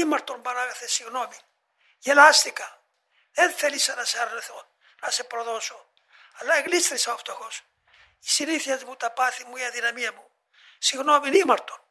Ήμαρτον παράγαθε, συγγνώμη. Γελάστηκα. Δεν θέλησα να σε αρνηθώ, να σε προδώσω. Αλλά εγλίστρησα ο φτωχός. Η συνήθεια μου, τα πάθη μου, η αδυναμία μου. Συγγνώμη, ήμαρτον.